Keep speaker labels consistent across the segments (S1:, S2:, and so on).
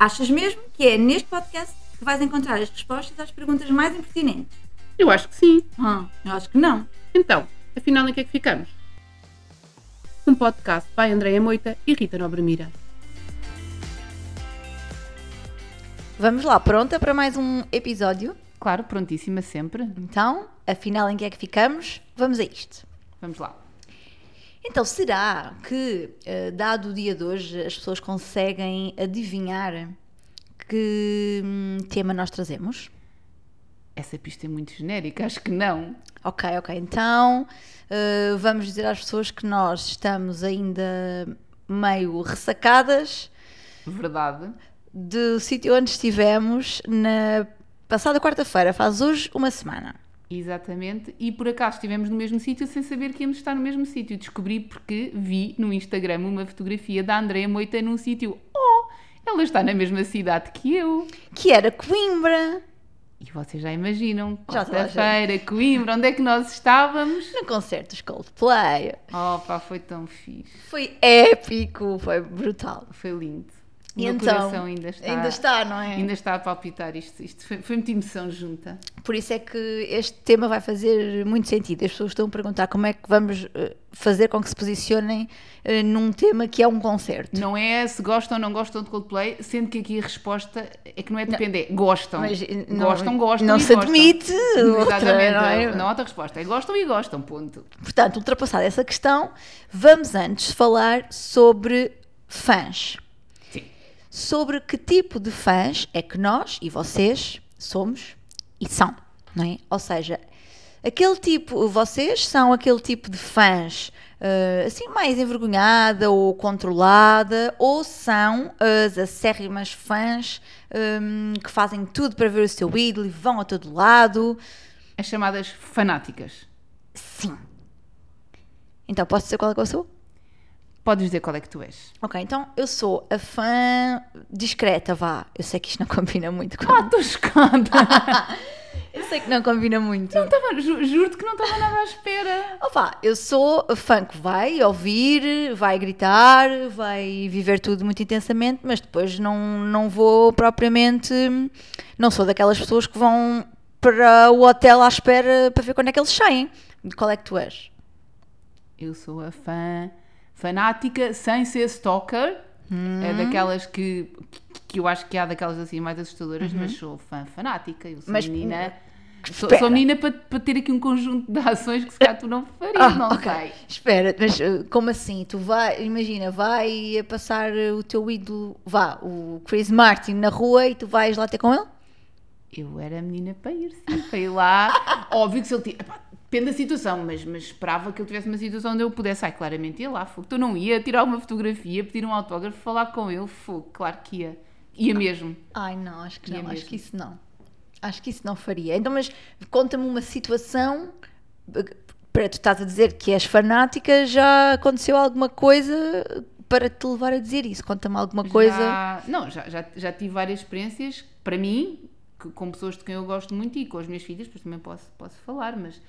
S1: Achas mesmo que é neste podcast que vais encontrar as respostas às perguntas mais impertinentes?
S2: Eu acho que sim.
S1: Ah, eu acho que não.
S2: Então, afinal em que é que ficamos? Um podcast by Andréia Moita e Rita Nobre Mira.
S1: Vamos lá, pronta para mais um episódio?
S2: Claro, prontíssima sempre.
S1: Então, afinal em que é que ficamos? Vamos a isto.
S2: Vamos lá.
S1: Então, será que, eh, dado o dia de hoje, as pessoas conseguem adivinhar que hum, tema nós trazemos?
S2: Essa pista é muito genérica, acho que não.
S1: Ok, ok. Então, eh, vamos dizer às pessoas que nós estamos ainda meio ressacadas
S2: Verdade.
S1: do sítio onde estivemos na passada quarta-feira, faz hoje uma semana.
S2: Exatamente. E por acaso estivemos no mesmo sítio sem saber que íamos estar no mesmo sítio. Descobri porque vi no Instagram uma fotografia da Andréia Moita num sítio. Oh, ela está na mesma cidade que eu.
S1: Que era Coimbra,
S2: E vocês já imaginam, quarta-feira, Coimbra, onde é que nós estávamos?
S1: no concerto dos Coldplay.
S2: Oh pá, foi tão fixe.
S1: Foi épico, foi brutal.
S2: Foi lindo.
S1: E
S2: meu
S1: então,
S2: coração ainda está,
S1: Ainda está, não é?
S2: ainda está a palpitar. Isto, isto foi, foi muita emoção junta.
S1: Por isso é que este tema vai fazer muito sentido. As pessoas estão a perguntar como é que vamos eh, fazer com que se posicionem eh, num tema que é um concerto.
S2: Não é se gostam ou não gostam de Coldplay, sendo que aqui a resposta é que não é depende, é gostam.
S1: Mas, eh, não-
S2: gostam, gostam.
S1: não se
S2: gostam.
S1: admite outra,
S2: Exatamente,
S1: não é?
S2: não há outra resposta. É gostam e gostam, ponto.
S1: Portanto, ultrapassada essa questão, vamos antes falar sobre fãs. Sobre que tipo de fãs é que nós e vocês somos e são, não é? Ou seja, aquele tipo, vocês são aquele tipo de fãs eh, assim mais envergonhada ou controlada, ou são as acérrimas fãs hum, que fazem tudo para ver o seu ídolo e vão a todo lado.
S2: As chamadas fanáticas.
S1: Sim. Então, posso dizer qual é que eu sou?
S2: Podes dizer qual é que tu és.
S1: Ok, então eu sou a fã discreta, vá. Eu sei que isto não combina muito com.
S2: Ah, estou chocada.
S1: Eu sei que não combina muito.
S2: Estava- ju- Juro-te que não estava nada à espera.
S1: Vá, eu sou a fã que vai ouvir, vai gritar, vai viver tudo muito intensamente, mas depois não, não vou propriamente. Não sou daquelas pessoas que vão para o hotel à espera para ver quando é que eles saem. Qual é que tu és?
S2: Eu sou a fã fanática sem ser stalker.
S1: Hum.
S2: É daquelas que, que, que eu acho que há daquelas assim mais assustadoras, mas sou fã fanática. Eu sou
S1: Uhum. Mas,
S2: menina. Sou,
S1: espera.
S2: sou menina para, para ter aqui um conjunto de ações que se calhar tu não farias, não
S1: Ah, ok.
S2: sei.
S1: Espera, mas uh, como assim? Tu vai, imagina, vai a passar uh, o teu ídolo, vá, o Chris Martin na rua e tu vais lá ter com ele?
S2: Eu era menina para ir, sim, para ir lá. Óbvio que se ele tinha. Depende da situação, mas, mas esperava que ele tivesse uma situação onde eu pudesse. Ai, claramente ia lá, fogo. Tu não ia tirar uma fotografia, pedir um autógrafo, falar com ele, fogo. Claro que ia. Ia mesmo.
S1: Ai, não, acho que
S2: é
S1: não, acho
S2: mesmo.
S1: que isso não. Acho que isso não faria. Então, mas conta-me uma situação. uh, Para tu estás a dizer que és fanática, já aconteceu alguma coisa para te levar a dizer isso? Conta-me alguma coisa.
S2: Já, não, já, já, já tive várias experiências, para mim, que- com pessoas de quem eu gosto muito e com as minhas filhas, depois também posso, posso falar, mas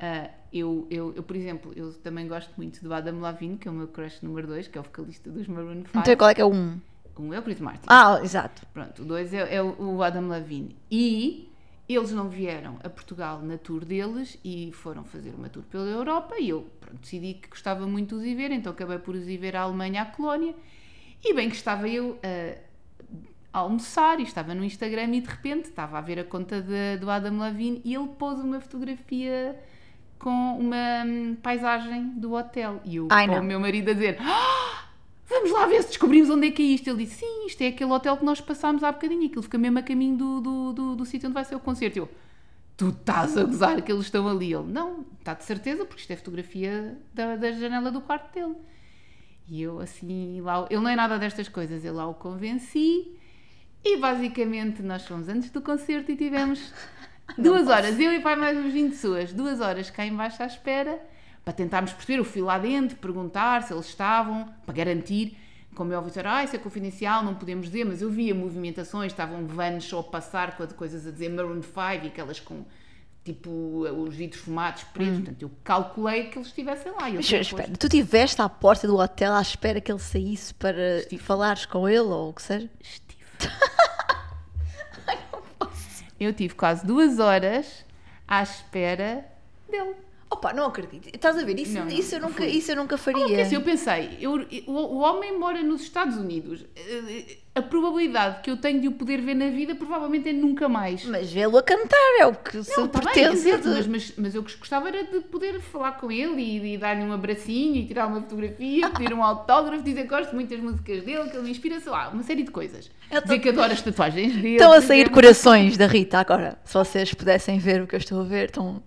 S2: ah, eu, eu, eu, por exemplo, eu também gosto muito do Adam Lavigne, que é o meu crush número 2, que é o vocalista dos Maroon 5.
S1: Então, qual é que é o um?
S2: Um é o Chris Martin.
S1: Ah, exato.
S2: Pronto, o 2 é, é o o Adam Lavigne. E eles não vieram a Portugal na tour deles e foram fazer uma tour pela Europa e eu pronto, decidi que gostava muito de os ir ver, então acabei por os ir ver à Alemanha, à Colónia. E bem que estava eu a, a almoçar e estava no Instagram e de repente estava a ver a conta de- do Adam Lavigne e ele pôs uma fotografia com uma hum, paisagem do hotel. E eu
S1: Ai,
S2: o meu marido a dizer... "Ah, Vamos lá ver se descobrimos onde é que é isto. Ele disse: Sim, isto é aquele hotel que nós passámos há bocadinho. Aquilo fica mesmo a caminho do, do, do, do sítio onde vai ser o concerto. Eu, tu estás a gozar que eles estão ali. Ele, não, está de certeza, porque isto é fotografia da, da janela do quarto dele. E eu, assim, lá, ele não é nada destas coisas. Eu lá o convenci. E basicamente nós fomos antes do concerto e tivemos duas horas, eu e pai mais uns 20 pessoas, duas horas cá embaixo à espera, para tentarmos perceber, eu fui lá dentro, perguntar se eles estavam, para garantir, como é óbvio, disseram, ah, isso é confidencial, não podemos dizer, mas eu via movimentações, estavam vans só a passar com coisas a dizer Maroon 5 e aquelas com tipo os vidros fumados pretos, portanto eu calculei que eles estivessem lá.
S1: Hum. Mas, espera, tu estiveste à porta do hotel à espera que ele saísse para
S2: Estive.
S1: falares com ele ou o que seja?
S2: Estive. Eu tive quase duas horas à espera dele.
S1: Opa, não acredito. Estás a ver? Isso,
S2: Não, não,
S1: isso, eu, nunca, isso eu nunca faria.
S2: Porque assim, eu pensei, eu- o, o homem mora nos Estados Unidos. A probabilidade que eu tenho de o poder ver na vida provavelmente é nunca mais.
S1: Mas vê-lo a cantar é o que se
S2: Não, tá bem, é
S1: pretende.
S2: certo, mas, mas, mas eu gostava era de poder falar com ele e, e dar-lhe um abracinho e tirar uma fotografia, pedir um autógrafo, dizer que gosto muito das músicas dele, que ele me inspira, sei lá, uma série de coisas.
S1: Eu tô-
S2: Dizer que adoro as tatuagens dele.
S1: Estão a sair corações da Rita agora. Se vocês pudessem ver o que eu estou a ver, estão.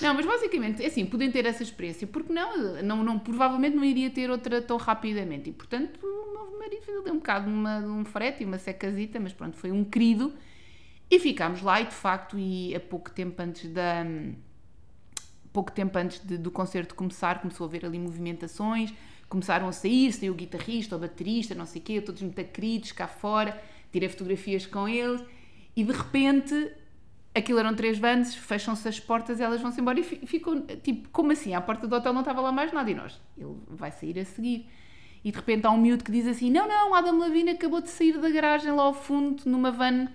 S2: Não, mas basicamente, é assim, podem ter essa experiência, porque não, não, não, provavelmente não iria ter outra tão rapidamente. E portanto, o meu marido ali um bocado uma, um frete e uma secazita, mas pronto, foi um querido. E ficámos lá e de facto, e a pouco tempo antes da. Pouco tempo antes de- do concerto começar, começou a haver ali movimentações, começaram a sair, saiu o guitarrista, o baterista, não sei o quê, todos muito queridos cá fora, tirei fotografias com eles e de repente aquilo eram três vans, fecham-se as portas, elas vão-se embora e fi- ficam, tipo, como assim? À porta do hotel não estava lá mais nada e nós, ele vai sair a seguir. E de repente há um miúdo que diz assim: Não, não, Adam Levine acabou de sair da garagem lá ao fundo, numa van.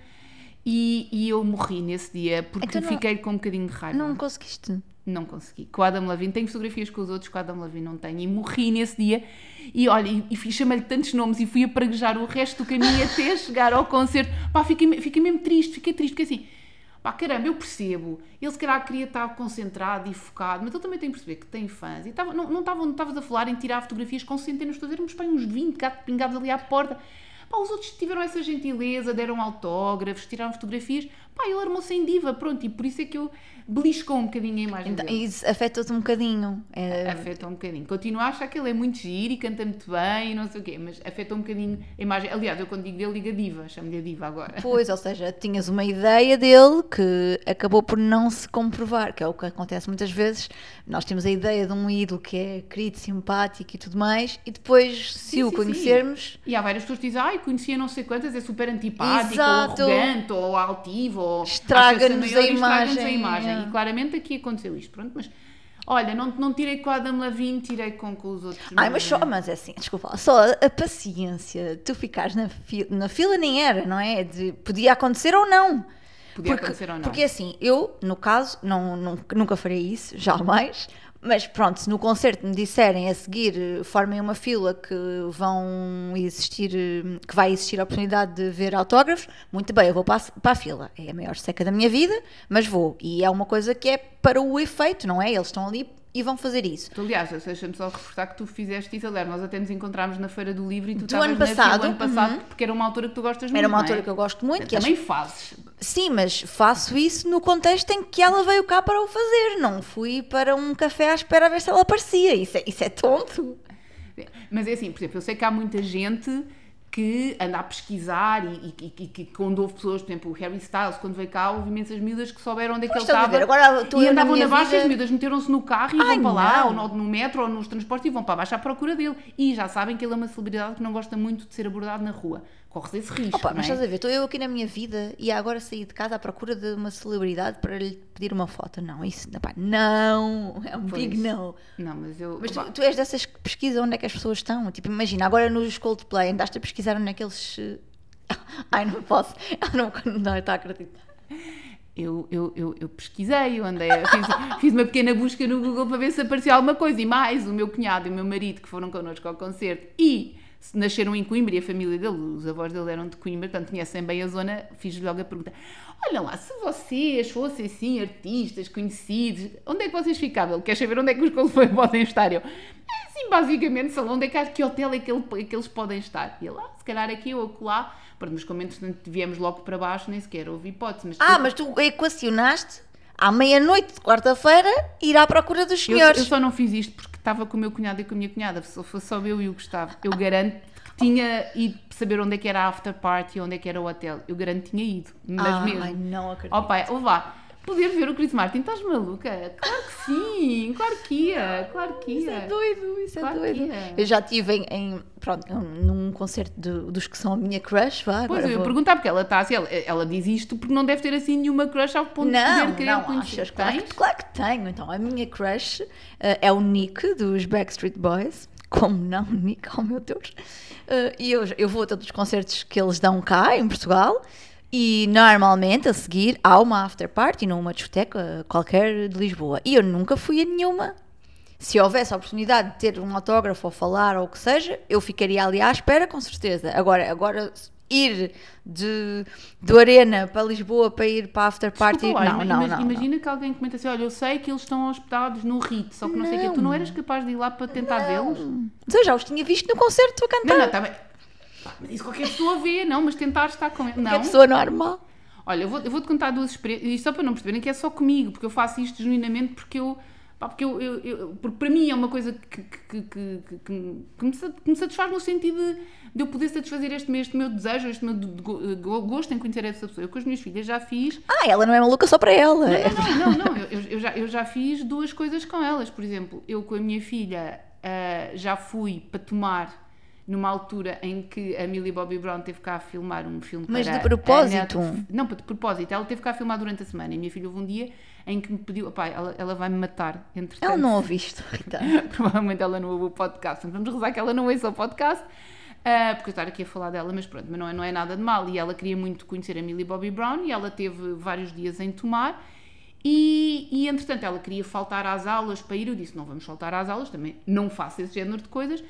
S2: E, e eu morri nesse dia porque
S1: Então não-
S2: fiquei com um bocadinho de raiva.
S1: Não conseguiste.
S2: Não consegui. Com o Adam Levine, tenho fotografias com os outros, com o Adam Levine não tenho. E morri nesse dia. E olha, e, e chamei-lhe tantos nomes e fui a praguejar o resto do caminho até chegar ao concerto. Pá, fiquei, fiquei mesmo triste, fiquei triste, porque assim, pá, caramba, eu percebo. Ele se calhar queria estar concentrado e focado, mas ele também tem que perceber que tem fãs. E tava, não não estava não estavas a falar em tirar fotografias com centenas de pessoas, éramos pá, uns 20 gatos pingados ali à porta. Pá, os outros tiveram essa gentileza, deram autógrafos, tiraram fotografias. Pá, ele armou-se em diva, pronto, e por isso é que eu beliscou um bocadinho a imagem
S1: Então,
S2: dele.
S1: isso afeta-te um bocadinho. É,
S2: Afeta um bocadinho. Continuo a achar que ele é muito giro e canta muito bem e não sei o quê, mas afeta um bocadinho a imagem. Aliás, eu quando digo dele, digo a diva, chamo-lhe a diva agora.
S1: Pois, ou seja, tinhas uma ideia dele que acabou por não se comprovar, que é o que acontece muitas vezes. Nós temos a ideia de um ídolo que é querido, simpático e tudo mais, e depois, se
S2: Sim,
S1: o
S2: sim,
S1: conhecermos,
S2: E há várias pessoas que dizem, ai, conhecia não sei quantas, é super antipático,
S1: Exato.
S2: ou arrogante, ou altivo, ou
S1: Estraga-nos a
S2: e estraga-nos a
S1: imagem, é.
S2: E claramente aqui aconteceu isto, pronto, mas olha, não, não tirei com o Adam Levine, tirei com, com os outros.
S1: Ai, mas só, mas é assim, desculpa, só a, a paciência, tu ficares na, fi- na fila nem era, não é? De, podia acontecer ou não.
S2: Podia
S1: porque,
S2: acontecer ou não.
S1: Porque assim, eu, no caso, não, não- nunca farei isso, jamais. Mas pronto, se no concerto me disserem a seguir, eh, formem uma fila que vão existir, eh, que vai existir a oportunidade de ver autógrafos, muito bem, eu vou para a, para a fila. É a maior seca da minha vida, mas vou. E é uma coisa que é para o efeito, não é? Eles estão ali e vão fazer isso.
S2: Tu, aliás, deixa-me só reforçar que tu fizeste isso, aliás, nós até nos encontrámos na Feira do Livro e tu
S1: Do ano passado,
S2: do ano passado,
S1: uhum.
S2: porque era uma altura que tu gostas muito,
S1: Era uma
S2: não
S1: altura
S2: é?
S1: que eu gosto muito. que
S2: Também
S1: acho-
S2: fazes.
S1: Sim, mas faço isso no contexto em que ela veio cá para o fazer. Não fui para um café à espera a ver se ela aparecia. Isso é, isso é tonto.
S2: Mas é assim, por exemplo, eu sei que há muita gente que anda a pesquisar e, e- e- que quando houve pessoas, por exemplo, o Harry Styles, quando veio cá, houve imensas miúdas que souberam onde é que ele estava.
S1: agora
S2: e
S1: na
S2: andavam
S1: minha
S2: na baixa,
S1: vida-
S2: as miúdas meteram-se no carro e
S1: Ai,
S2: vão para lá,
S1: não.
S2: ou no, no metro, ou nos transportes, e vão para baixo à procura dele. E já sabem que ele é uma celebridade que não gosta muito de ser abordado na rua. Corres esse risco,
S1: Opa, mas
S2: é?
S1: estás a ver, estou eu aqui na minha vida e agora saí de casa à procura de uma celebridade para lhe pedir uma foto. Não, isso não. É um big
S2: Pois.
S1: não.
S2: Mas eu...
S1: Mas tu, tu és dessas que pesquisam onde é que as pessoas estão. Tipo, imagina, agora nos Coldplay andaste a pesquisar onde é que eles. eh, Ai, não posso. Não, não está a acreditar.
S2: Eu, eu, eu, eu pesquisei, eu andei, fiz, fiz uma pequena busca no Google para ver se aparecia alguma coisa. E mais, o meu cunhado e o meu marido que foram connosco ao concerto e nasceram em Coimbra e a família dele, os avós dele eram de Coimbra, portanto conhecem bem a zona, fiz-lhe logo a pergunta: Olha lá, se vocês fossem assim artistas conhecidos, onde é que vocês ficavam? Ele quer saber onde é que os Coldplay podem estar. Eu, é assim, basicamente, salão, onde é que, há- que hotel é que, ele- é que eles podem estar? E ele, ah, se calhar aqui ou acolá. Pronto, como entretanto viemos logo para baixo, nem sequer houve hipótese. Mas
S1: Ah, mas tu equacionaste à meia-noite de quarta-feira ir à procura dos
S2: Eu,
S1: senhores.
S2: eu só não fiz isto porque estava com o meu cunhado e com a minha cunhada. Se fosse só eu e o Gustavo, eu garanto que tinha ido saber onde é que era a after party, onde é que era o hotel. Eu garanto que tinha ido. Mas
S1: Ai,
S2: mesmo.
S1: não acredito.
S2: Ó pai, ouve lá. Poder ver o Chris Martin, estás maluca? Claro que sim, claro que ia, claro que
S1: Isso
S2: ia.
S1: é doido, isso é
S2: Claro que
S1: doido.
S2: é.
S1: Eu já estive em, em- pronto, num concerto do- dos que são a minha crush, vá,
S2: Pois eu ia perguntar, porque ela está assim, ela, ela diz isto porque não deve ter assim nenhuma crush ao ponto de
S1: Não,
S2: poder querer
S1: não
S2: conhecer.
S1: achas, claro, que- claro que tenho. Então, a minha crush eh, é o Nick, dos Backstreet Boys. Como não, Nick? Oh, meu Deus. Eh, e eu, eu vou a todos os concertos que eles dão cá, em Portugal. E normalmente a seguir há uma after party numa discoteca qualquer de Lisboa. E eu nunca fui a nenhuma. Se houvesse a oportunidade de ter um autógrafo ou falar ou o que seja, eu ficaria ali à espera, com certeza. Agora, agora ir de, do Arena para Lisboa para ir para a after party,
S2: Desculpa
S1: não,
S2: ima-
S1: não, não,
S2: Imagina que alguém comenta assim: olha, eu sei que eles estão hospedados no RIT, só que não, sei o quê. Tu não eras capaz de ir lá para tentar vê-los?
S1: não. Eu já os tinha visto no concerto a cantar.
S2: Não, não, bem. Isso qualquer pessoa vê, não, mas tentar estar com ele.
S1: É
S2: Não.
S1: pessoa normal.
S2: Olha, eu vou- vou-te contar duas experiências, isto só para não perceberem que é só comigo, porque eu faço isto genuinamente porque eu. pá, porque, eu, eu- eu- porque para mim é uma coisa que, que, que, que, me- satisfaz no sentido de, de eu poder satisfazer este, meu- este meu desejo, este meu de- de go- go- gosto em conhecer essa pessoa. Eu com as minhas filhas já fiz
S1: Ah, ela não é maluca só para ela.
S2: não, não, não. Eu, eu- eu já, eu já fiz duas coisas com elas. Por exemplo, eu com a minha filha ah, já fui para tomar numa altura em que a Millie Bobby Brown teve cá a filmar um filme
S1: Mas de propósito?
S2: Netflix. Não, de propósito. Ela teve cá a filmar durante a semana. E a minha filha houve um dia em que me pediu... Opá, ela, ela vai-me matar, entretanto.
S1: Ela não ouviste, Rita.
S2: Provavelmente ela não ouve o podcast. Vamos rezar que ela não ouça o podcast. ah, porque eu estar aqui a falar dela, mas pronto, mas não é, não é nada de mal. E ela queria muito conhecer a Millie Bobby Brown e ela teve vários dias em tomar. E, e entretanto ela queria faltar às aulas para ir. Eu disse: não vamos faltar às aulas, também não faço esse género de coisas.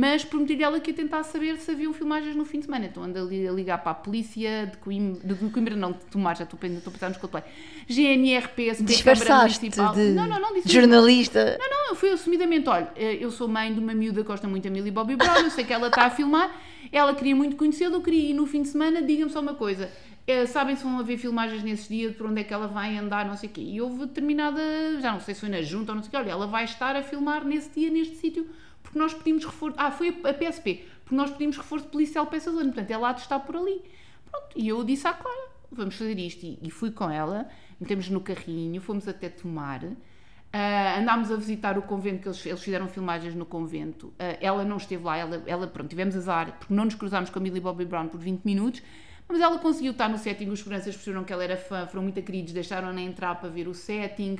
S2: Mas prometi-lhe ela que ia tentar saber se haviam filmagens no fim de semana. Então ando ali a ligar para a polícia de Coimbra, de, de Coimbra não, de Tomar, já estou, a- estou a pensar nos Coldplay. GNRP, SP, Câmara Municipal.
S1: de
S2: Não, não, não, disse
S1: jornalista.
S2: não, não, eu fui assumidamente, olha, eh, eu sou mãe de uma miúda que gosta muito da Millie Bobby Brown, eu sei que ela está a filmar, ela queria muito conhecê-la, eu queria ir no fim de semana, diga-me só uma coisa, eh, sabem se vão haver filmagens nesses dias, por onde é que ela vai andar, não sei o quê, e houve determinada, já não sei se foi na junta ou não sei o quê, olha, ela vai estar a filmar nesse dia, neste sítio, porque nós pedimos reforço, ah, foi a PSP, porque nós pedimos reforço policial para essa zona, portanto, ela há de estar por ali. Pronto, e eu disse à Clara, vamos fazer isto, e, e fui com ela, metemos no carrinho, fomos até tomar, ah, andámos a visitar o convento, que eles, eles fizeram filmagens no convento. Ah, ela não esteve lá, ela, ela, pronto, tivemos azar, porque não nos cruzámos com a Millie Bobby Brown por 20 minutos, mas ela conseguiu estar no setting, os seguranças perceberam que ela era fã, foram muito queridos, deixaram-na entrar para ver o setting.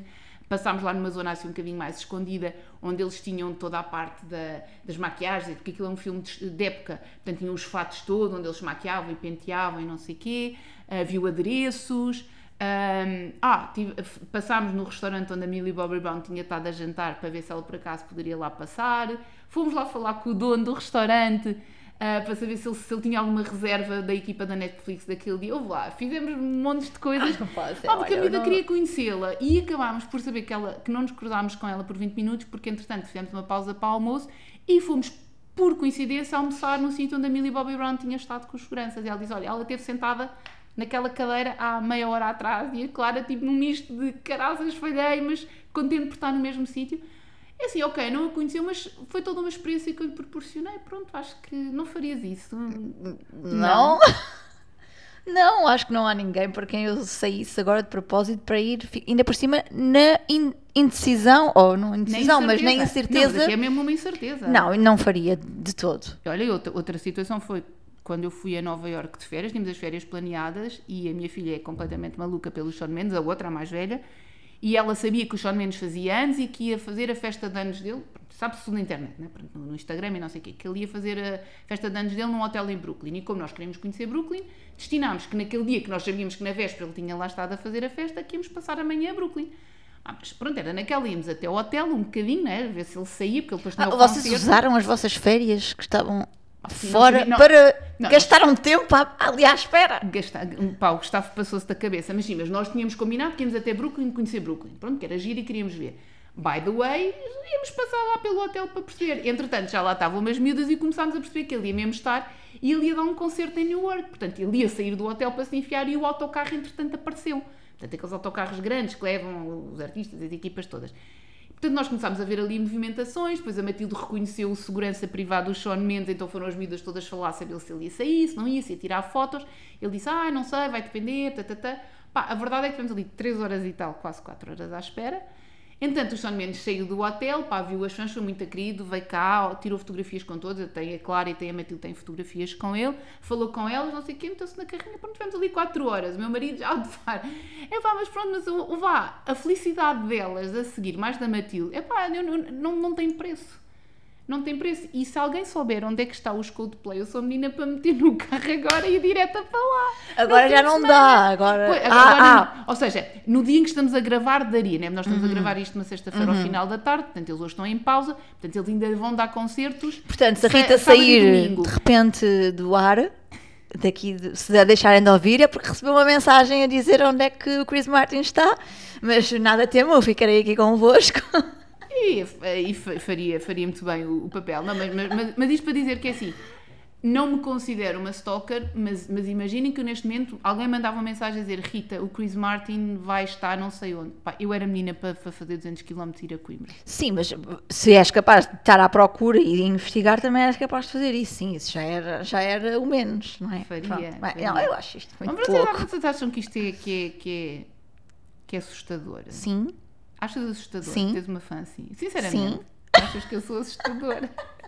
S2: Passámos lá numa zona assim um bocadinho mais escondida, onde eles tinham toda a parte da- das maquiagens, porque aquilo é um filme de, de época, portanto tinham os fatos todos, onde eles maquiavam e penteavam e não sei o quê, ah, viu adereços, Ahm, ah, tive- passámos no restaurante onde a Millie Bobby Brown tinha estado a jantar para ver se ela por acaso poderia lá passar. Fomos lá falar com o dono do restaurante ah, para saber se ele, se ele tinha alguma reserva da equipa da Netflix daquele dia. Houve lá, fizemos montes de coisas. Ah, porque a
S1: não-
S2: queria conhecê-la e acabámos por saber que, ela, que não nos cruzámos com ela por 20 minutos, porque entretanto fizemos uma pausa para o almoço e fomos, por coincidência, almoçar no sítio onde a Millie Bobby Brown tinha estado com os seguranças. E ela diz: Olha, ela esteve sentada naquela cadeira há meia hora atrás e a Clara, tipo, num misto de caraças, falhei, mas contente por estar no mesmo sítio. É assim, ok, não a conheceu, mas foi toda uma experiência que eu lhe proporcionei. Pronto, acho que não farias isso.
S1: Não. Não, acho que não há ninguém para quem eu saísse agora de propósito para ir, ainda por cima, na in- indecisão, ou não indecisão, mas na
S2: Não,
S1: incerteza.
S2: mas aqui é mesmo uma incerteza.
S1: Não, não faria de todo.
S2: Olha, outra, outra situação foi quando eu fui a Nova Iorque de férias, tínhamos as férias planeadas e a minha filha é completamente maluca pelo Sean Mendes, a outra, a mais velha, e ela sabia que o Sean Mendes fazia anos e que ia fazer a festa de anos dele, sabe-se tudo na internet, né? No Instagram e não sei o quê, que ele ia fazer a festa de anos dele num hotel em Brooklyn. E como nós queríamos conhecer Brooklyn, destinámos que naquele dia que nós sabíamos que na véspera ele tinha lá estado a fazer a festa, que íamos passar amanhã a Brooklyn. Ah, mas pronto, era naquela, íamos até ao hotel um bocadinho, né? Ver se ele saía, porque ele depois tinha
S1: Ah,
S2: o
S1: vocês
S2: concerto.
S1: usaram as vossas férias que estavam
S2: sim,
S1: fora
S2: não.
S1: para
S2: Não,
S1: gastaram tempo à- ali à espera.
S2: gastar, pá, o Gustavo passou-se da cabeça, mas sim, mas nós tínhamos combinado que íamos até Brooklyn conhecer Brooklyn, pronto, que era giro e queríamos ver. By the way, íamos passar lá pelo hotel para perceber. Entretanto, já lá estavam umas miúdas e começámos a perceber que ele ia mesmo estar e ele ia dar um concerto em Newark. Portanto, ele ia sair do hotel para se enfiar e o autocarro, entretanto, apareceu. Portanto, aqueles autocarros grandes que levam os artistas, as equipas todas. Portanto, nós começámos a ver ali movimentações, depois a Matilde reconheceu o segurança privado, o Sean Mendes, então foram as miúdas todas falar, saber se ele ia sair, se não ia, se ia tirar fotos. Ele disse, ah, não sei, vai depender, tá, tá, tá. Pá, a verdade é que tivemos ali 3 horas e tal, quase 4 horas à espera. Entretanto, o Sean Mendes saiu do hotel, pá, viu as fãs, foi muito querido, veio cá, tirou fotografias com todos, eu tenho a Clara e tenho a Matilde, têm fotografias com ele, falou com elas, não sei o quê, meteu-se na carrinha, pronto, tivemos ali 4 horas, o meu marido já a levar. É pá, mas pronto, mas o, o vá, a felicidade delas a seguir, mais da Matilde, é pá, não, não, não tem preço. Não tem preço. E se alguém souber onde é que está os Coldplay, eu sou menina para meter no carro agora e ir direta para lá.
S1: Agora já não dá. Agora.
S2: Pois,
S1: Ah,
S2: agora
S1: ah,
S2: não. Ou seja, no dia em que estamos a gravar, daria, né? Nós estamos
S1: Uhum.
S2: a gravar isto uma sexta-feira ao final da tarde, portanto eles hoje estão em pausa, portanto eles ainda vão dar concertos.
S1: Portanto, se a Rita sair de repente do ar, daqui, se a deixarem de ouvir, é porque recebeu uma mensagem a dizer onde é que o Chris Martin está. Mas nada temo, eu ficarei aqui convosco.
S2: E, e fa- faria, faria muito bem o, o papel. Não, mas, mas, mas- mas isto para dizer que é assim, não me considero uma stalker, mas, mas imaginem que eu neste momento alguém mandava uma mensagem a dizer Rita, o Chris Martin vai estar não sei onde. Pá, eu era menina para, para fazer 200 km e ir a Coimbra.
S1: Sim, mas se és capaz de estar à procura e de investigar, também és capaz de fazer isso. Sim, isso já era, já era o menos, não é?
S2: Faria,
S1: Pronto. Bem,
S2: faria.
S1: Não, eu acho isto
S2: Mas
S1: muito
S2: vocês,
S1: louco.
S2: vocês acham que isto é, que é, que é, que é assustador?
S1: Sim,
S2: Achas assustador?
S1: Sim.
S2: Tens uma fã assim? Sinceramente.
S1: Sim.
S2: Achas que eu sou assustadora?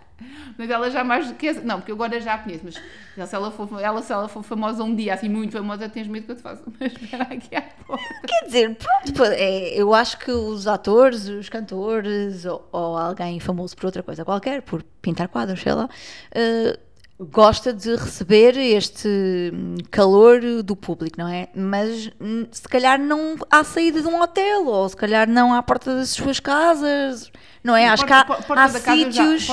S2: Mas ela jamais quer. Não, porque agora já a conheço, mas já se ela, for, ela, se ela for famosa um dia, assim muito famosa, tens medo que eu te faça. Mas espera aqui à porta.
S1: Quer dizer, pronto, é, eu acho que os atores, os cantores ou, ou alguém famoso por outra coisa qualquer, por pintar quadros, sei lá, eh, gosta de receber este hum, calor do público, não é? Mas hum, se calhar não à saída de um hotel ou se calhar não à porta das suas casas, não é? Acho que há, há
S2: já-
S1: sítios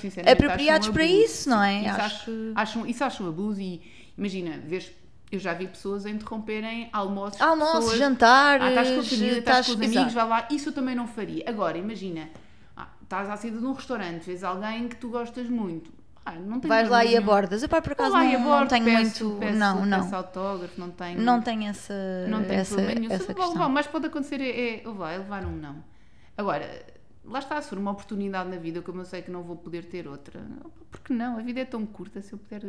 S2: sinceramente,
S1: apropriados
S2: um
S1: para isso, não é?
S2: Isso
S1: Acho-
S2: acho, isso acho um abuso e imagina, vês, eu já vi pessoas a interromperem almoços.
S1: Almoços,
S2: pessoas.
S1: jantares,
S2: Ah, estás com a família, estás com os amigos,
S1: exato.
S2: vai lá. Isso eu também não faria. Agora, imagina, ah, estás à saída de um restaurante, vês alguém que tu gostas muito. Ah, não tenho
S1: Vais lá
S2: problema
S1: e abordas. Eu, pá, por acaso não, não
S2: abordo,
S1: tenho
S2: peço,
S1: muito.
S2: peço,
S1: não, não.
S2: peço autógrafo, não tenho.
S1: Não tenho essa,
S2: Não tem
S1: essa,
S2: problema nenhum.
S1: essa questão.
S2: bom, mas pode acontecer é, é, vai levar um não. Agora, lá está, se for uma oportunidade na vida, como eu sei que não vou poder ter outra, porque não? A vida é tão curta, se eu puder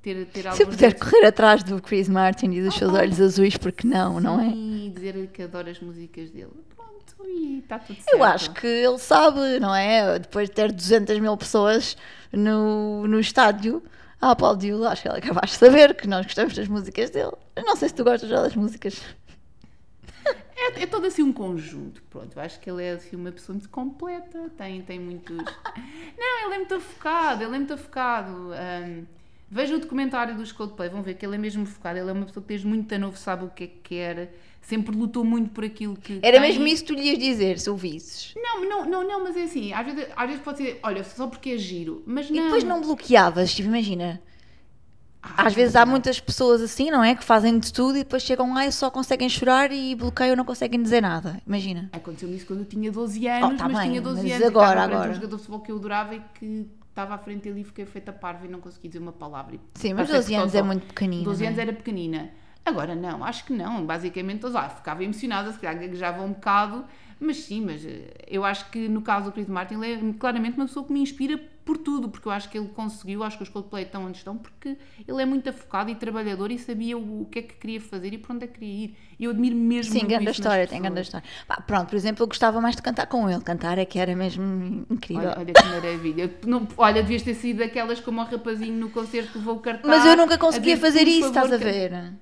S2: ter, ter
S1: Se eu puder correr atrás do Chris Martin e dos seus olhos azuis, porque não, não é?
S2: E dizer que adoro as músicas dele. Pronto, e está tudo certo.
S1: Eu acho que ele sabe, não é? Depois de ter 200 mil pessoas no, no estádio a aplaudi-lo, acho que ele é capaz de saber que nós gostamos das músicas dele. Eu não sei se tu gostas já das músicas.
S2: É, é todo assim um conjunto. Pronto, eu acho que ele é assim, uma pessoa muito completa, tem, tem muitos. Não, ele é muito focado, ele é muito focado. Ahm, Vejam o documentário dos Coldplay, vão ver que ele é mesmo focado. Ele é uma pessoa que desde muito novo sabe o que é que quer, sempre lutou muito por aquilo que.
S1: Era
S2: tem.
S1: mesmo isso que tu lhe ias dizer, se ouvisses.
S2: Não, não, não, não, mas é assim, às vezes, às vezes pode ser, olha, só porque é giro, mas não.
S1: E depois não bloqueavas, tipo, imagina.
S2: Ah,
S1: Às vezes há muitas pessoas assim, não é? Que fazem de tudo e depois chegam lá e só conseguem chorar e bloqueiam, não conseguem dizer nada. Imagina.
S2: Aconteceu-me isso quando eu tinha 12 anos,
S1: Oh, tá
S2: mas
S1: bem,
S2: tinha 12
S1: mas
S2: anos
S1: agora,
S2: e
S1: agora?
S2: um jogador de futebol que eu adorava e que estava à frente dele e fiquei feita parva e não consegui dizer uma palavra.
S1: Sim, mas
S2: passei
S1: 12
S2: por
S1: anos é muito pequenino.
S2: 12
S1: não é?
S2: anos era pequenina. Agora não, acho que não. Basicamente, ah, ficava emocionada, se calhar gaguejava um bocado, mas sim, mas eh, eu acho que no caso do Chris Martin, ele é claramente uma pessoa que me inspira por tudo, porque eu acho que ele conseguiu, acho que os Coldplay estão onde estão, porque ele é muito afocado e trabalhador e sabia o, o que é que queria fazer e para onde é que queria ir. E eu admiro mesmo
S1: Sim, grande história, tem grande história. Pá, pronto, por exemplo, eu gostava mais de cantar com ele. Cantar é que era mesmo incrível.
S2: Olha, olha que maravilha. Não, olha, devias ter sido daquelas como o rapazinho no concerto que levou o cartaz.
S1: Mas eu nunca conseguia fazer isso,
S2: favor,
S1: estás a ver?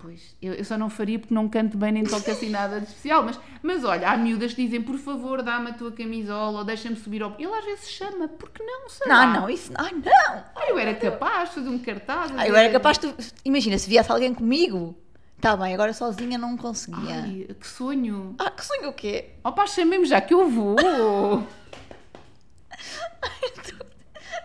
S2: Pois, eu, eu só não faria porque não canto bem nem toco assim nada de especial. Mas, mas olha, há miúdas que dizem, por favor, dá-me a tua camisola ou deixa-me subir ao... Ele às vezes chama, porque não, sei lá.
S1: Não, não, isso. Ai, não!
S2: Ah, eu era capaz de fazer um cartaz.
S1: Ai, eu era capaz de. Imagina, se viesse alguém comigo. Tá bem, agora sozinha não conseguia.
S2: Ai, que sonho.
S1: Ah, que sonho o quê?
S2: Oh pá, chamei-me já que eu vou.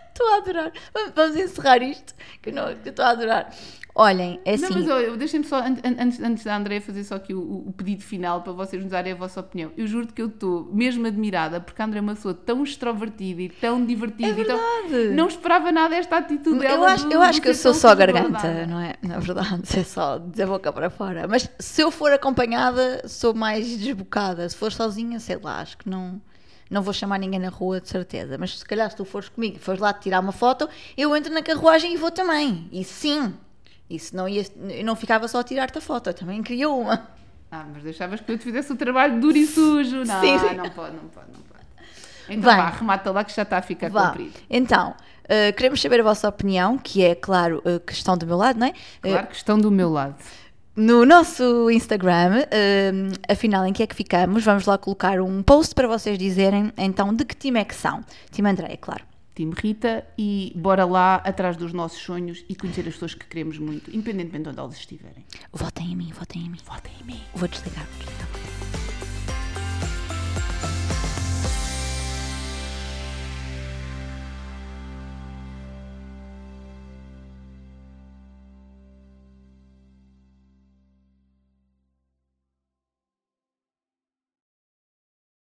S1: Estou a adorar. Vamos- encerrar isto, que eu estou a adorar. Olhem, é
S2: Não,
S1: assim.
S2: mas olha, deixem-me só, an- an- antes, antes da Andréia fazer só aqui o, o pedido final para vocês nos darem a vossa opinião. Eu juro que eu estou mesmo admirada porque a André é uma pessoa tão extrovertida e tão divertida.
S1: É
S2: e tão-
S1: verdade.
S2: não esperava nada esta atitude dela.
S1: Eu acho,
S2: do-
S1: eu acho que eu sou só garganta, não é? Na verdade, é só dizer boca para fora. Mas se eu for acompanhada, sou mais desbocada. Se for sozinha, sei lá, acho que não, não vou chamar ninguém na rua, de certeza. Mas se calhar se tu fores comigo e fores lá tirar uma foto, eu entro na carruagem e vou também. E sim, isso não ia, eu não ficava só a tirar-te a foto, eu também queria uma.
S2: Ah, mas deixavas que eu te fizesse o trabalho duro e sujo. Não,
S1: Sim, sim.
S2: não pode, não pode, não pode. Então
S1: Vai.
S2: vá, remata lá que já está a ficar
S1: Vá.
S2: comprido.
S1: Então, uh, queremos saber a vossa opinião, que é, claro, uh, que estão do meu lado, não é? Uh,
S2: Claro que estão do meu lado.
S1: no nosso Instagram, hum, afinal, em que é que ficamos? Vamos lá colocar um post para vocês dizerem então de que time é que são. Time André, claro.
S2: Time Rita e bora lá atrás dos nossos sonhos e conhecer as pessoas que queremos muito, independentemente de onde elas estiverem.
S1: Votem em mim, votem em mim.
S2: Votem em mim.
S1: Vou desligar, vou desligar.